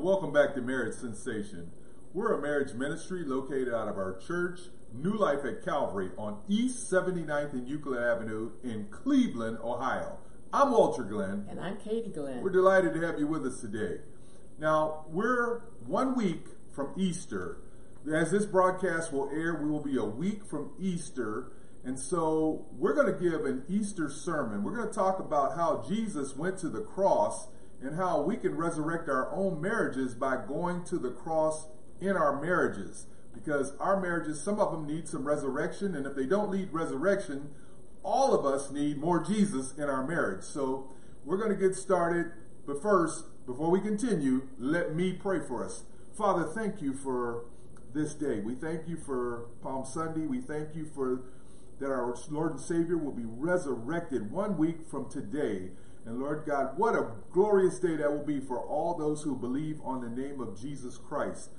and welcome back to Marriage Sensation. We're a marriage ministry located out of our church, New Life at Calvary, on East 79th and Euclid Avenue in Cleveland, Ohio. I'm Walter Glenn. And I'm Katy Glenn. We're delighted to have you with us today. Now, we're one week from Easter. As this broadcast will air, we will be a week from Easter. And so we're going to give an Easter sermon. We're going to talk about how Jesus went to the cross and how we can resurrect our own marriages by going to the cross in our marriages. Because our marriages, some of them need some resurrection, and if they don't need resurrection, all of us need more Jesus in our marriage. So we're going to get started. But first, before we continue, let me pray for us. Father, thank you for this day. We thank you for Palm Sunday. We thank you for that our Lord and Savior will be resurrected one week from today. And Lord God, what a glorious day that will be for all those who believe on the name of Jesus Christ.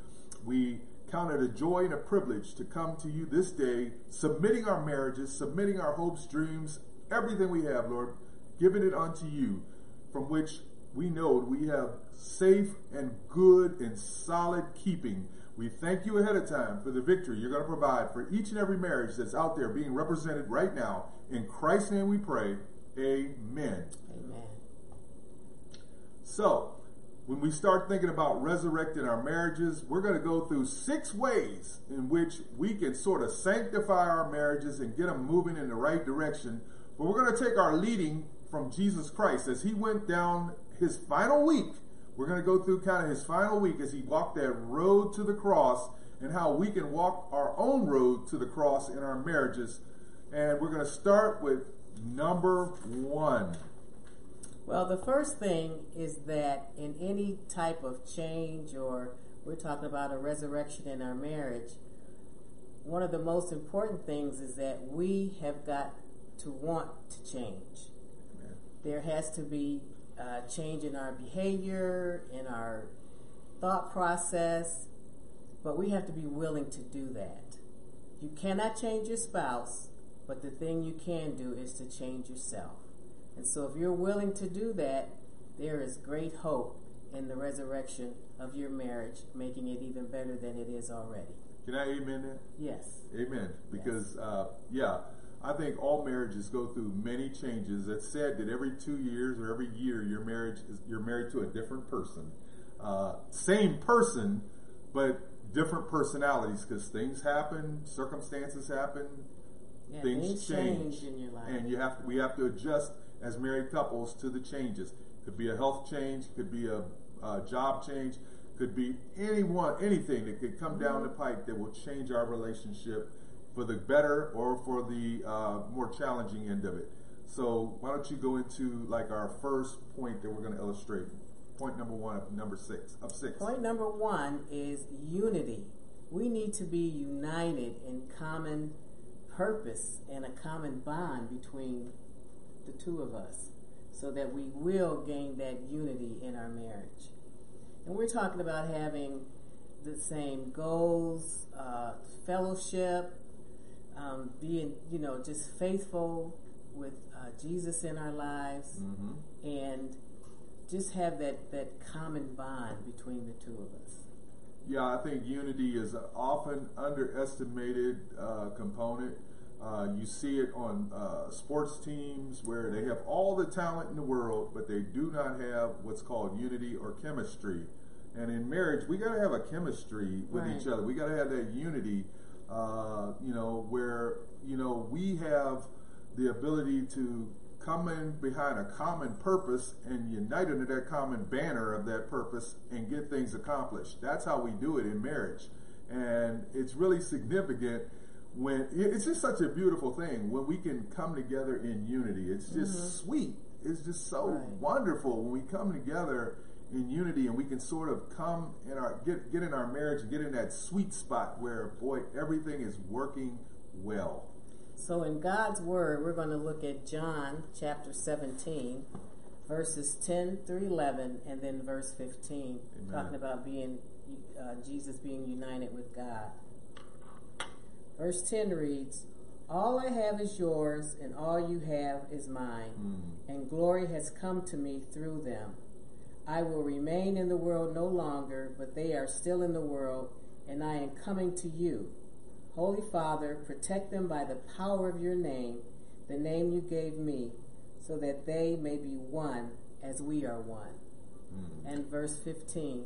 We count it a joy and a privilege to come to you this day, submitting our marriages, submitting our hopes, dreams, everything we have, Lord, giving it unto you, from which we know we have safe and good and solid keeping. We thank you ahead of time for the victory you're going to provide for each and every marriage that's out there being represented right now. In Christ's name we pray. Amen. So, when we start thinking about resurrecting our marriages, we're going to go through six ways in which we can sort of sanctify our marriages and get them moving in the right direction. But we're going to take our leading from Jesus Christ as he went down his final week. We're going to go through kind of his final week as he walked that road to the cross and how we can walk our own road to the cross in our marriages. And we're going to start with number one. Well, the first thing is that in any type of change, or we're talking about a resurrection in our marriage, one of the most important things is that we have got to want to change. Amen. There has to be a change in our behavior, in our thought process, but we have to be willing to do that. You cannot change your spouse, but the thing you can do is to change yourself. And so, if you're willing to do that, there is great hope in the resurrection of your marriage, making it even better than it is already. Can I amen that? Yes. Amen. Because, uh, yeah, I think all marriages go through many changes. It's said that every two years or every year, your marriage is you're married to a different person. Uh, same person, but different personalities because things happen, circumstances happen, Yeah, things, things change, change in your life. and you have we have to adjust as married couples to the changes. Could be a health change, could be a, a job change, could be anyone, anything that could come down the pike that will change our relationship for the better or for the uh, more challenging end of it. So why don't you go into like our first point that we're going to illustrate? Point number one of number six of six. Point number one is unity. We need to be united in common purpose and a common bond between the two of us so that we will gain that unity in our marriage. And we're talking about having the same goals, uh, fellowship, um, being, you know, just faithful with uh, Jesus in our lives, hmm and just have that, that common bond between the two of us. Yeah, I think unity is an often underestimated uh, component. Uh, you see it on uh, sports teams where they have all the talent in the world, but they do not have what's called unity or chemistry. And in marriage, we got to have a chemistry with Right. each other. We got to have that unity, uh, you know, where you know we have the ability to come in behind a common purpose and unite under that common banner of that purpose and get things accomplished. That's how we do it in marriage. And it's really significant when it's just such a beautiful thing when we can come together in unity. It's just sweet. It's just so Right. wonderful when we come together in unity and we can sort of come in our get get in our marriage and get in that sweet spot where boy everything is working well. So, in God's Word, we're going to look at John chapter 17, verses 10 through 11, and then verse 15, Amen. talking about being uh, Jesus being united with God. Verse 10 reads, All I have is yours, and all you have is mine, Mm. and glory has come to me through them. I will remain in the world no longer, but they are still in the world, and I am coming to you. Holy Father, protect them by the power of your name, the name you gave me, so that they may be one as we are one. Mm. And verse 15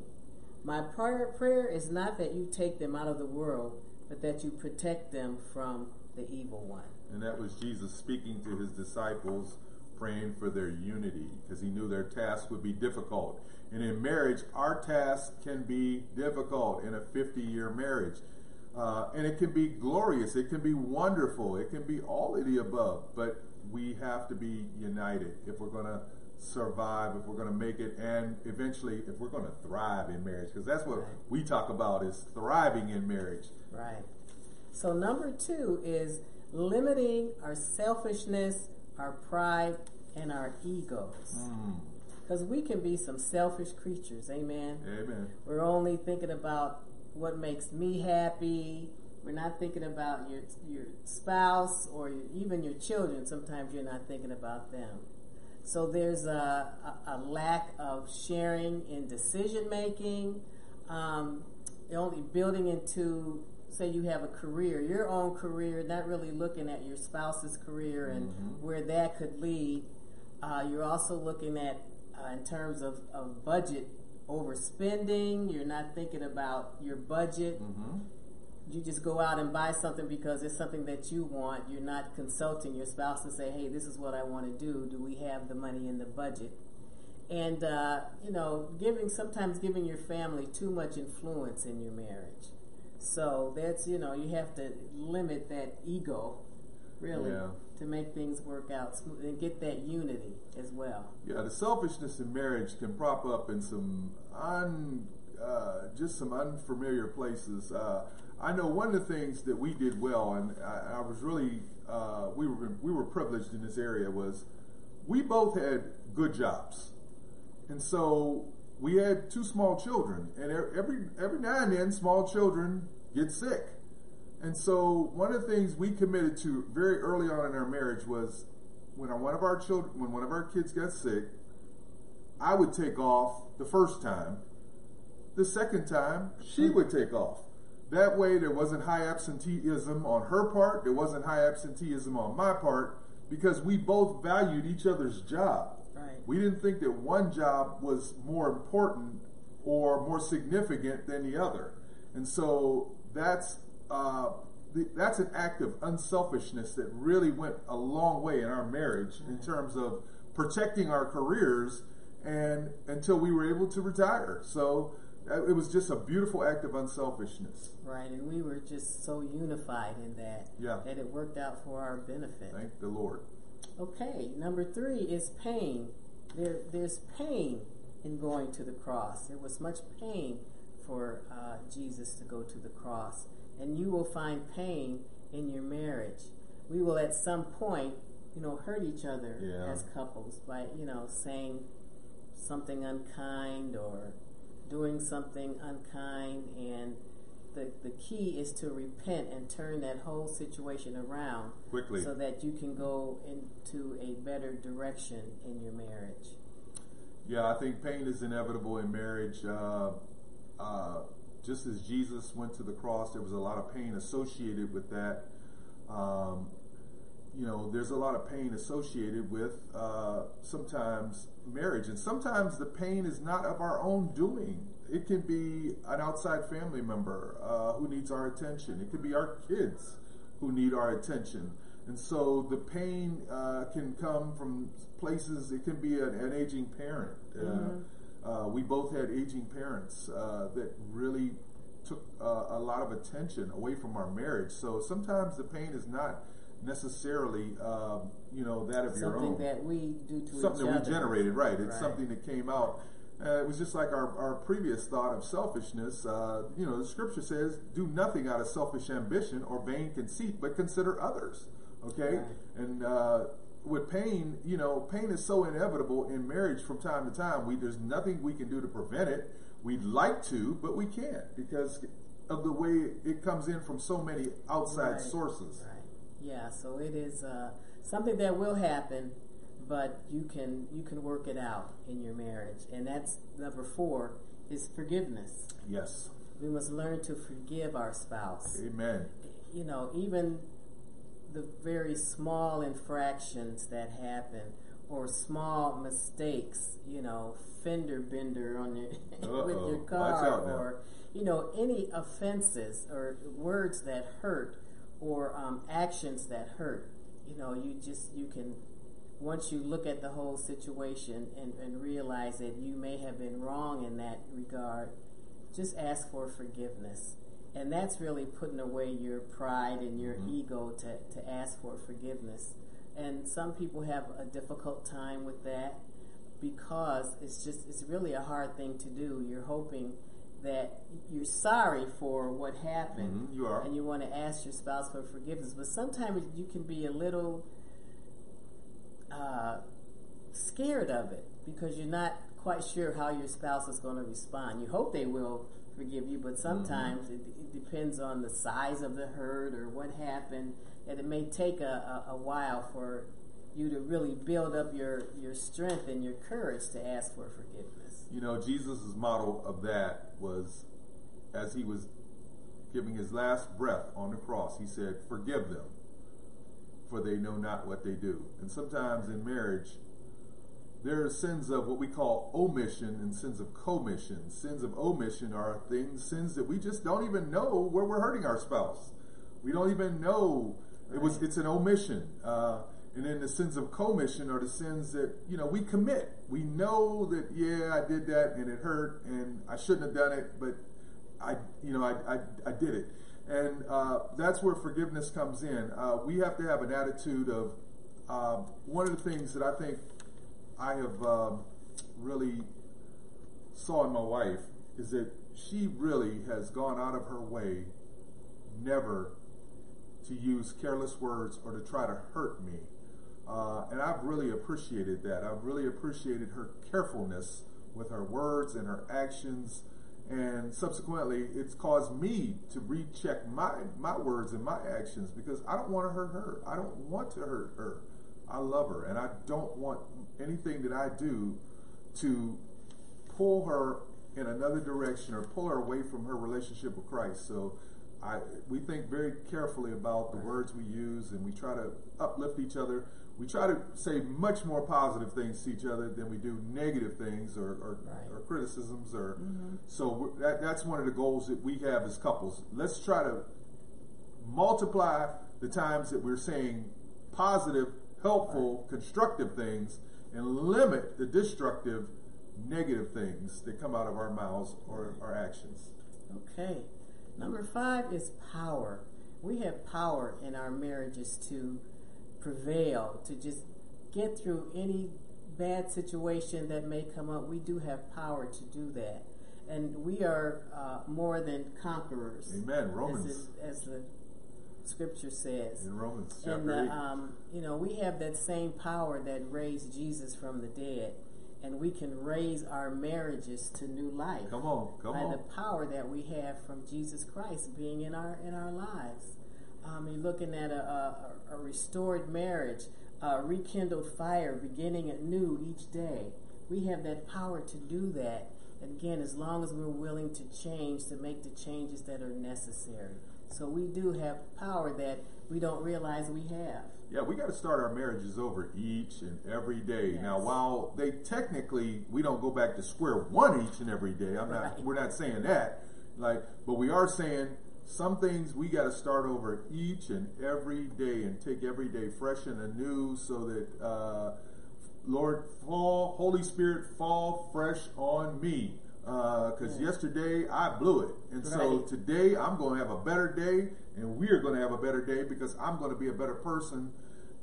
My prayer, prayer is not that you take them out of the world, but that you protect them from the evil one. And that was Jesus speaking to his disciples, praying for their unity, because he knew their task would be difficult. And in marriage, our task can be difficult in a 50 year marriage. Uh, and it can be glorious, it can be wonderful, it can be all of the above, but we have to be united if we're going to survive, if we're going to make it, and eventually if we're going to thrive in marriage, because that's what right. we talk about is thriving in marriage. Right. So number two is limiting our selfishness, our pride, and our egos. Because mm. we can be some selfish creatures, amen? Amen. We're only thinking about what makes me happy. We're not thinking about your your spouse or your, even your children. Sometimes you're not thinking about them. So there's a, a, a lack of sharing in decision making. Um, only building into say you have a career, your own career, not really looking at your spouse's career and mm-hmm. where that could lead. Uh, you're also looking at uh, in terms of, of budget overspending. You're not thinking about your budget. Mm-hmm. You just go out and buy something because it's something that you want. You're not consulting your spouse to say, "Hey, this is what I want to do. Do we have the money in the budget?" And uh, you know, giving sometimes giving your family too much influence in your marriage. So that's you know you have to limit that ego, really. Yeah to make things work out smooth and get that unity as well. Yeah, the selfishness in marriage can prop up in some un, uh, just some unfamiliar places. Uh, I know one of the things that we did well, and I, I was really uh, we were we were privileged in this area was we both had good jobs, and so we had two small children, and every every now and then small children get sick. And so one of the things we committed to very early on in our marriage was when one of our children, when one of our kids got sick, I would take off the first time. The second time, she would take off. That way, there wasn't high absenteeism on her part. There wasn't high absenteeism on my part because we both valued each other's job. Right. We didn't think that one job was more important or more significant than the other. And so that's uh, the, that's an act of unselfishness that really went a long way in our marriage in terms of protecting our careers and until we were able to retire. So it was just a beautiful act of unselfishness. Right, and we were just so unified in that yeah. that it worked out for our benefit. Thank the Lord. Okay, number three is pain. There, there's pain in going to the cross. There was much pain for uh, Jesus to go to the cross and you will find pain in your marriage. We will at some point, you know, hurt each other yeah. as couples by, you know, saying something unkind or doing something unkind and the, the key is to repent and turn that whole situation around quickly so that you can go into a better direction in your marriage. Yeah, I think pain is inevitable in marriage. Uh, uh, just as Jesus went to the cross, there was a lot of pain associated with that. Um, you know, there's a lot of pain associated with uh, sometimes marriage, and sometimes the pain is not of our own doing. It can be an outside family member uh, who needs our attention. It could be our kids who need our attention. And so the pain uh, can come from places, it can be an, an aging parent. Uh, mm-hmm. Uh, we both had aging parents uh, that really took uh, a lot of attention away from our marriage. So sometimes the pain is not necessarily, um, you know, that of something your own. Something that we do to something that we generated, right? It's right. something that came out. Uh, it was just like our, our previous thought of selfishness. Uh, you know, the scripture says, "Do nothing out of selfish ambition or vain conceit, but consider others." Okay, right. and uh, with pain, you know, pain is so inevitable in marriage from time to time. We there's nothing we can do to prevent it. We'd like to, but we can't because of the way it comes in from so many outside right, sources. Right. Yeah. So it is uh, something that will happen, but you can you can work it out in your marriage. And that's number four is forgiveness. Yes. We must learn to forgive our spouse. Amen. You know, even the very small infractions that happen or small mistakes, you know, fender bender on your with your car Watch out now. or you know, any offenses or words that hurt or um, actions that hurt. You know, you just you can once you look at the whole situation and, and realize that you may have been wrong in that regard, just ask for forgiveness. And that's really putting away your pride and your Mhm. ego to, to ask for forgiveness. And some people have a difficult time with that because it's just, it's really a hard thing to do. You're hoping that you're sorry for what happened Mhm, you are. and you want to ask your spouse for forgiveness. But sometimes you can be a little uh, scared of it because you're not quite sure how your spouse is going to respond. You hope they will forgive you, but sometimes it, it depends on the size of the hurt or what happened, and it may take a, a, a while for you to really build up your, your strength and your courage to ask for forgiveness. You know, Jesus' model of that was as he was giving his last breath on the cross, he said, Forgive them, for they know not what they do. And sometimes in marriage, there are sins of what we call omission and sins of commission. Sins of omission are things, sins that we just don't even know where we're hurting our spouse. We don't even know it was. It's an omission. Uh, and then the sins of commission are the sins that you know we commit. We know that yeah, I did that and it hurt and I shouldn't have done it, but I you know I I, I did it. And uh, that's where forgiveness comes in. Uh, we have to have an attitude of um, one of the things that I think I have um, really saw in my wife is that she really has gone out of her way never to use careless words or to try to hurt me. Uh, and I've really appreciated that. I've really appreciated her carefulness with her words and her actions. And subsequently, it's caused me to recheck my, my words and my actions because I don't want to hurt her. I don't want to hurt her. I love her, and I don't want anything that I do to pull her in another direction or pull her away from her relationship with Christ. So I, we think very carefully about the words we use, and we try to uplift each other. We try to say much more positive things to each other than we do negative things or, or, Right. or criticisms. Or mm-hmm. so we're- that, that's one of the goals that we have as couples. Let's try to multiply the times that we're saying positive, helpful, constructive things, and limit the destructive, negative things that come out of our mouths or our actions. Okay. Number five is power. We have power in our marriages to prevail, to just get through any bad situation that may come up. We do have power to do that. And we are uh, more than conquerors. Amen. As, Romans. as the scripture says. In Romans And chapter uh, 8. um, you know, we have that same power that raised Jesus from the dead, and we can raise our marriages to new life Come on, come by on. the power that we have from Jesus Christ being in our in our lives. Um, you're looking at a, a, a restored marriage, a rekindled fire beginning anew each day. We have that power to do that. And again, as long as we're willing to change, to make the changes that are necessary. So we do have power that we don't realize we have. Yeah, we got to start our marriages over each and every day. Yes. Now, while they technically we don't go back to square one each and every day, I'm not. We're not saying that. Like, but we are saying some things we got to start over each and every day and take every day fresh and anew, so that uh, Lord, fall, Holy Spirit, fall fresh on me. Uh, because Yeah. yesterday I blew it, and so today I'm going to have a better day, and we're going to have a better day because I'm going to be a better person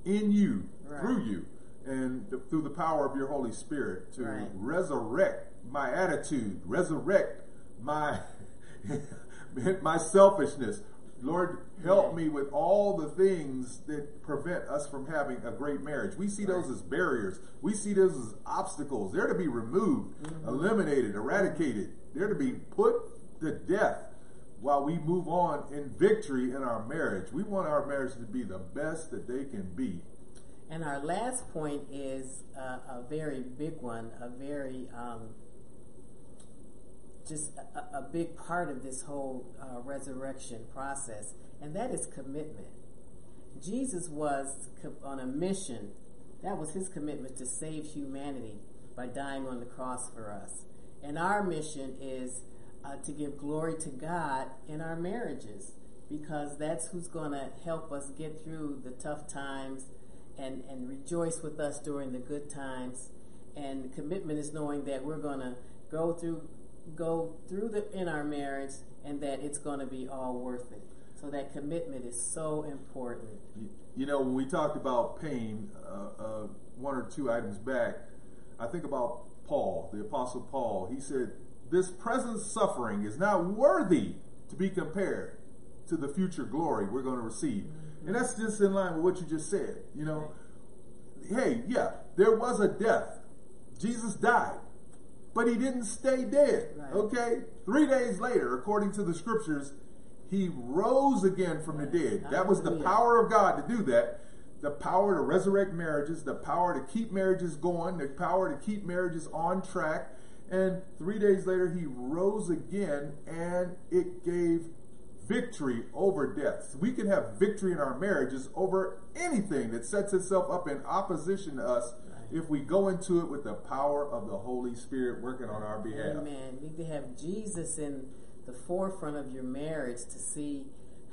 in you, Right. through you, and th- through the power of your Holy Spirit to Right. resurrect my attitude, resurrect my my selfishness. Lord, help me with all the things that prevent us from having a great marriage. We see those as barriers. We see those as obstacles. They're to be removed, Mm-hmm. eliminated, eradicated. They're to be put to death while we move on in victory in our marriage. We want our marriage to be the best that they can be. And our last point is a, a very big one, a very um, just a, a, big part of this whole uh, resurrection process, and that is commitment. Jesus was on a mission. That was his commitment to save humanity by dying on the cross for us. And our mission is uh, to give glory to God in our marriages because that's who's going to help us get through the tough times and, and rejoice with us during the good times. And commitment is knowing that we're going to go through go through the in our marriage and that it's going to be all worth it. So that commitment is so important. You know, when we talked about pain, uh, uh, one or two items back, I think about Paul, the Apostle Paul. He said, This present suffering is not worthy to be compared to the future glory we're going to receive. Mm-hmm. And that's just in line with what you just said. You know, hey, yeah, there was a death. Jesus died, but he didn't stay dead. Right. Okay? Three days later, according to the scriptures, he rose again from the dead. That was the power of God to do that. The power to resurrect marriages, the power to keep marriages going, the power to keep marriages on track. And three days later, he rose again and it gave victory over death. We can have victory in our marriages over anything that sets itself up in opposition to us if we go into it with the power of the Holy Spirit working on our behalf. Amen. We can have Jesus in the forefront of your marriage to see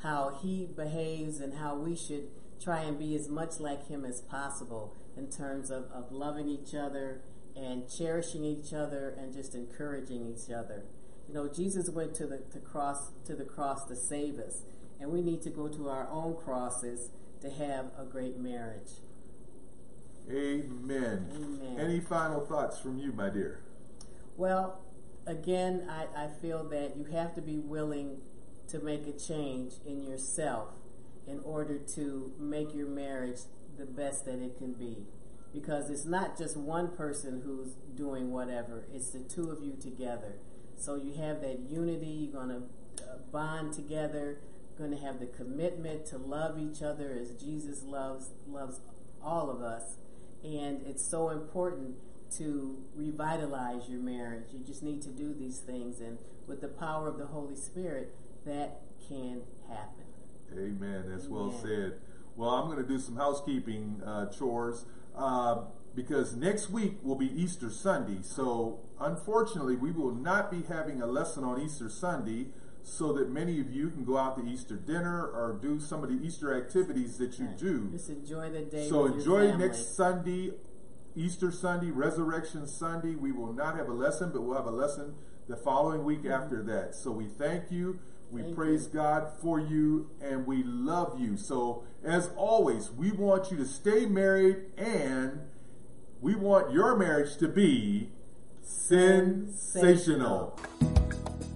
how he behaves and how we should try and be as much like him as possible in terms of, of loving each other and cherishing each other and just encouraging each other. You know, Jesus went to the to cross to the cross to save us, and we need to go to our own crosses to have a great marriage. Amen. Amen. Any final thoughts from you, my dear? Well, again, I, I feel that you have to be willing to make a change in yourself in order to make your marriage the best that it can be. Because it's not just one person who's doing whatever, it's the two of you together. So you have that unity, you're going to uh, bond together, going to have the commitment to love each other as Jesus loves loves all of us. And it's so important to revitalize your marriage. You just need to do these things, and with the power of the Holy Spirit, that can happen. Amen. That's Amen. well said. Well, I'm going to do some housekeeping uh, chores uh, because next week will be Easter Sunday. So, unfortunately, we will not be having a lesson on Easter Sunday so that many of you can go out to Easter dinner or do some of the Easter activities that you do. Just enjoy the day. So enjoy next Sunday Easter Sunday, Resurrection Sunday, we will not have a lesson, but we'll have a lesson the following week mm-hmm. after that. So we thank you. We thank praise you. God for you and we love you. So, as always, we want you to stay married and we want your marriage to be sensational. sensational.